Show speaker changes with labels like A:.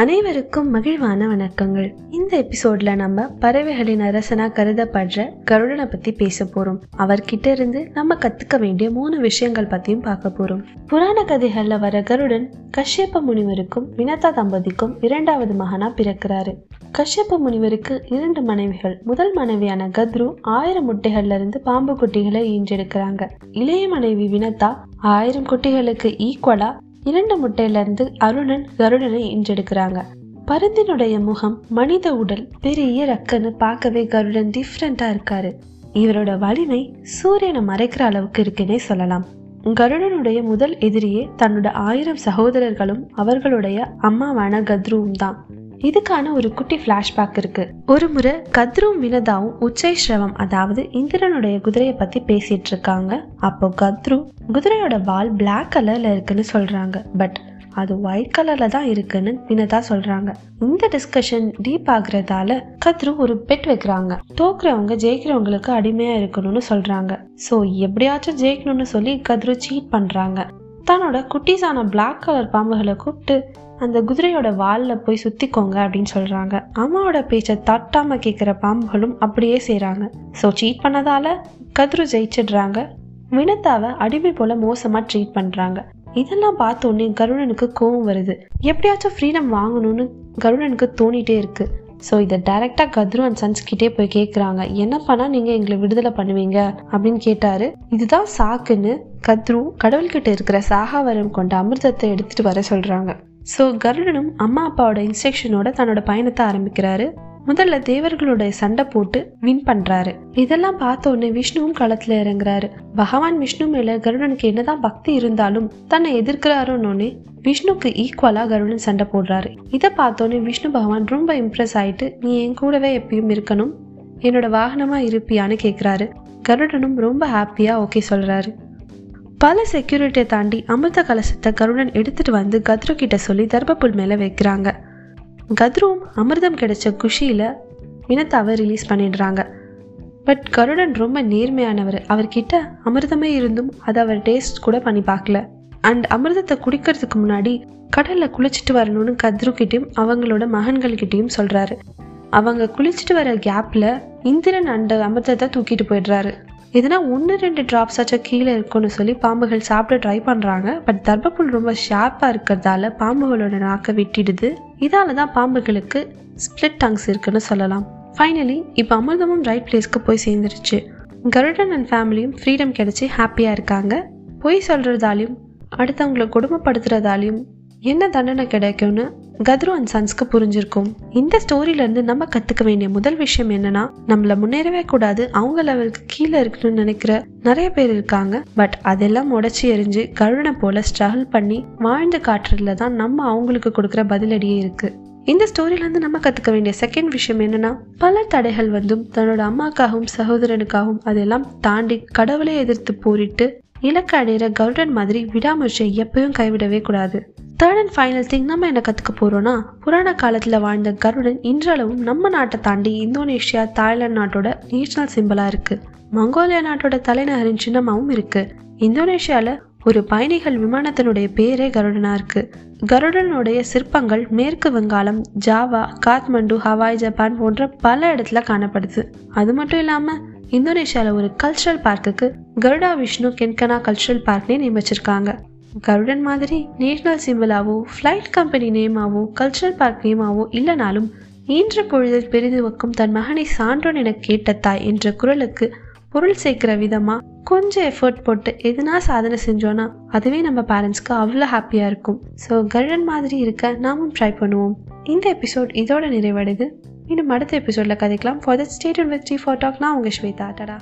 A: அனைவருக்கும் மகிழ்வான வணக்கங்கள். இந்த எபிசோட்ல நம்ம பறவைகளின் அரசனா கருதப்படுற கருடனை பத்தி பேச போறோம். அவர்கிட்ட இருந்து நம்ம கத்துக்க வேண்டிய மூணு விஷயங்கள் பத்தியும் பார்க்க போறோம். புராண கதைகள்ல வர கருடன் கஷ்யப்ப முனிவருக்கும் வினதா தம்பதிக்கும் இரண்டாவது மகனா பிறக்கிறாரு. கஷ்யப்ப முனிவருக்கு இரண்டு மனைவிகள். முதல் மனைவியான கத்ரு ஆயிரம் முட்டைகள்ல இருந்து பாம்பு குட்டிகளை ஈன்றெடுக்கிறாங்க. இளைய மனைவி வினதா ஆயிரம் குட்டிகளுக்கு ஈக்குவலா இரண்டு முட்டையிலிருந்து அருணன் கருடனை இன்றெடுக்கிறாங்க பருந்தினுடைய முகம் மனித உடல் பெரிய ரக்கன்னு பார்க்கவே கருடன் டிஃப்ரெண்டா இருக்காரு. இவரோட வலிமை சூரியனை மறைக்கிற அளவுக்கு இருக்குன்னே சொல்லலாம். கருடனுடைய முதல் எதிரியே தன்னோட ஆயிரம் சகோதரர்களும் அவர்களுடைய அம்மாவான கத்ருவும் தான். இதுக்கான ஒரு குட்டி ஃப்ளாஷ்பேக் இருக்கு. ஒரு முறை கத்ரும் வினதாவும் உச்சை ஸ்ரவம் அதாவது இந்திரனுடைய குதிரையை பத்தி பேசிட்டு இருக்காங்க. அப்போ கத்ரு குதிரையோட வால் பிளாக் கலர்ல இருக்குன்னு சொல்றாங்க. பட் அது ஒயிட் கலர்ல தான் இருக்குன்னு வினதா சொல்றாங்க. இந்த டிஸ்கஷன் டீப் ஆகுறதால கத்ரு ஒரு பெட் வைக்கிறாங்க. தோக்குறவங்க ஜெயிக்கிறவங்களுக்கு அடிமையா இருக்கணும்னு சொல்றாங்க. சோ எப்படியாச்சும் ஜெயிக்கணும்னு சொல்லி கத்ரு சீட் பண்றாங்க. தன்னோட குட்டீஸான பிளாக் கலர் பாம்புகளை கூப்பிட்டு அந்த குதிரையோட வாலில் போய் சுற்றிக்கோங்க அப்படின்னு சொல்கிறாங்க அம்மாவோட பேச்சை தட்டாமல் கேட்குற பாம்புகளும் அப்படியே செய்கிறாங்க ஸோ சீட் பண்ணதால் கத்ரு ஜெயிச்சிடுறாங்க. வினத்தாவை அடிமை போல மோசமாக ட்ரீட் பண்ணுறாங்க இதெல்லாம் பார்த்த உடனே கருடனுக்கு கோவம் வருது. எப்படியாச்சும் ஃப்ரீடம் வாங்கணும்னு கருடனுக்கு தோணிட்டே இருக்குது ஸோ இதை டைரக்டாக கத்ரு அண்ட் சன்ஸ் கிட்டே போய் கேட்குறாங்க என்ன பண்ணால் நீங்கள் எங்களை விடுதலை பண்ணுவீங்க? அப்படின்னு கேட்டாரு. இதுதான் சாக்குன்னு கத்ரு கடவுள்கிட்ட இருக்கிற சாகாவரம் கொண்ட அமிர்தத்தை எடுத்துட்டு வர சொல்கிறாங்க ஸோ கருடனும் அம்மா அப்பாவோட இன்ஸ்ட்ரக்ஷனோட தன்னோட பயணத்தை ஆரம்பிக்கிறாரு. முதல்ல தேவர்களுடைய சண்டை போட்டு வின் பண்றாரு. இதெல்லாம் பார்த்த உடனே விஷ்ணுவும் களத்துல இறங்குறாரு. பகவான் விஷ்ணு மேல கருடனுக்கு என்னதான் பக்தி இருந்தாலும் தன்னை எதிர்க்கிறாருன்னு விஷ்ணுக்கு ஈக்குவலா கருடன் சண்டை போடுறாரு. இதை பார்த்தோன்னே விஷ்ணு பகவான் ரொம்ப இம்ப்ரெஸ் ஆயிட்டு நீ என் கூடவே எப்பயும் இருக்கணும். என்னோட வாகனமா இருப்பியான்னு கேக்குறாரு. கருடனும் ரொம்ப ஹாப்பியா ஓகே சொல்றாரு. பல செக்யூரிட்டியை தாண்டி அமிர்த கலசத்தை கருடன் எடுத்துட்டு வந்து கத்ரு கிட்ட சொல்லி தர்பப்புல் மேல வைக்கிறாங்க. கத்ரும் அமிர்தம் கிடைச்ச குஷியில் வினத்தாவை ரிலீஸ் பண்ணிடுறாங்க. பட் கருடன் ரொம்ப நேர்மையானவர். அவர்கிட்ட அமிர்தமே இருந்தும் அதை அவர் டேஸ்ட் கூட பண்ணி பார்க்கல. அண்ட் அமிர்தத்தை குடிக்கிறதுக்கு முன்னாடி கடலில் குளிச்சுட்டு வரணும்னு கத்ரு அவங்களோட மகன்கள்கிட்டயும் சொல்கிறாரு அவங்க குளிச்சுட்டு வர கேப்பில் இந்திரன் அந்த அமிர்தத்தை தூக்கிட்டு போயிடுறாரு. எதுனா ஒன்று ரெண்டு ட்ராப்ஸ் ஆச்சும் கீழே இருக்கும்னு சொல்லி பாம்புகள் சாப்பிட ட்ரை பண்ணுறாங்க பட் தர்பப்புல் ரொம்ப ஷார்ப்பாக இருக்கிறதால பாம்புகளோட நாக்கை வெட்டிடுது. இதால தான் பாம்புகளுக்கு ஸ்பிளிட் டங்ஸ் இருக்குன்னு சொல்லலாம். ஃபைனலி இப்போ அமிர்தமும் ரைட் பிளேஸ்க்கு போய் சேர்ந்துருச்சு. கருடன் அண்ட் ஃபேமிலியும் ஃப்ரீடம் கிடைச்சி ஹாப்பியாக இருக்காங்க. பொய் சொல்கிறதாலையும் அடுத்தவங்களை கொடுமைப்படுத்துறதாலையும் என்ன தண்டனை கிடைக்கும்னு கத்ரு அண்ட் சன்ஸ்க்கு புரிஞ்சிருக்கும். இந்த ஸ்டோரியில இருந்து நம்ம கத்துக்க வேண்டிய முதல் விஷயம் என்னன்னா நம்மள முன்னேறவே கூடாது அவங்க லெவலுக்கு கீழே இருக்கணும்னு நினைக்கிற நிறைய பேர் இருக்காங்க. பட் அதெல்லாம் உடச்சி எரிஞ்சு கருடனை போல ஸ்ட்ரகிள் பண்ணி வாழ்ந்து காட்டுறதுல தான் நம்ம அவங்களுக்கு கொடுக்குற பதிலடியே இருக்கு. இந்த ஸ்டோரியில இருந்து நம்ம கத்துக்க வேண்டிய செகண்ட் விஷயம் என்னன்னா பல தடைகள் வந்தும் தன்னோட அம்மாக்காகவும் சகோதரனுக்காகவும் அதெல்லாம் தாண்டி கடவுளை எதிர்த்து போரிட்டு இலக்கு அடையிற கவுடன் மாதிரி விடாமுயற்சியை எப்பயும் கைவிடவே கூடாது. தேர்ட் அண்ட் ஃபைனல் திங் நம்ம என்ன கற்றுக்க போகிறோன்னா புராண காலத்தில் வாழ்ந்த கருடன் இன்றளவும் நம்ம நாட்டை தாண்டி இந்தோனேஷியா தாய்லாந்து நாட்டோட நேஷனல் சிம்பிளாக இருக்குது மங்கோலியா நாட்டோட தலைநகரின் சின்னமாகவும் இருக்குது இந்தோனேஷியாவில் ஒரு பயணிகள் விமானத்தினுடைய பேரே கருடனா இருக்கு. கருடனுடைய சிற்பங்கள் மேற்கு வங்காளம் ஜாவா காத்மண்டு ஹவாய் ஜப்பான் போன்ற பல இடத்துல காணப்படுது. அது மட்டும் இல்லாம இந்தோனேஷியாவில் ஒரு கல்ச்சரல் பார்க்குக்கு கருடா விஷ்ணு கென்கனா கல்ச்சரல் பார்க்னே நியமிச்சிருக்காங்க. கருடன் மாதிரி நேஷனல் சிம்பிளாவோ ஃப்ளைட் கம்பெனி நேமாவோ கல்ச்சரல் பார்க் நேமாவோ இல்லைனாலும் இன்று பொழுதில் பெரிதுவக்கும் தன் மகனை சான்றோன் என கேட்ட தாய் என்ற குரலுக்கு பொருள் சேர்க்கிற விதமா கொஞ்சம் எஃபர்ட் போட்டு எதுனா சாதனை செஞ்சோன்னா அதுவே நம்ம பேரண்ட்ஸ்க்கு அவ்வளோ ஹாப்பியாக இருக்கும். ஸோ கருடன் மாதிரி இருக்க நாமும் ட்ரை பண்ணுவோம். இந்த எபிசோட் இதோட நிறைவடைது. இன்னும் அடுத்த எபிசோட்ல கதைக்கலாம். For the state with T for talk நான் உங்கள் ஸ்வேதா. டடா.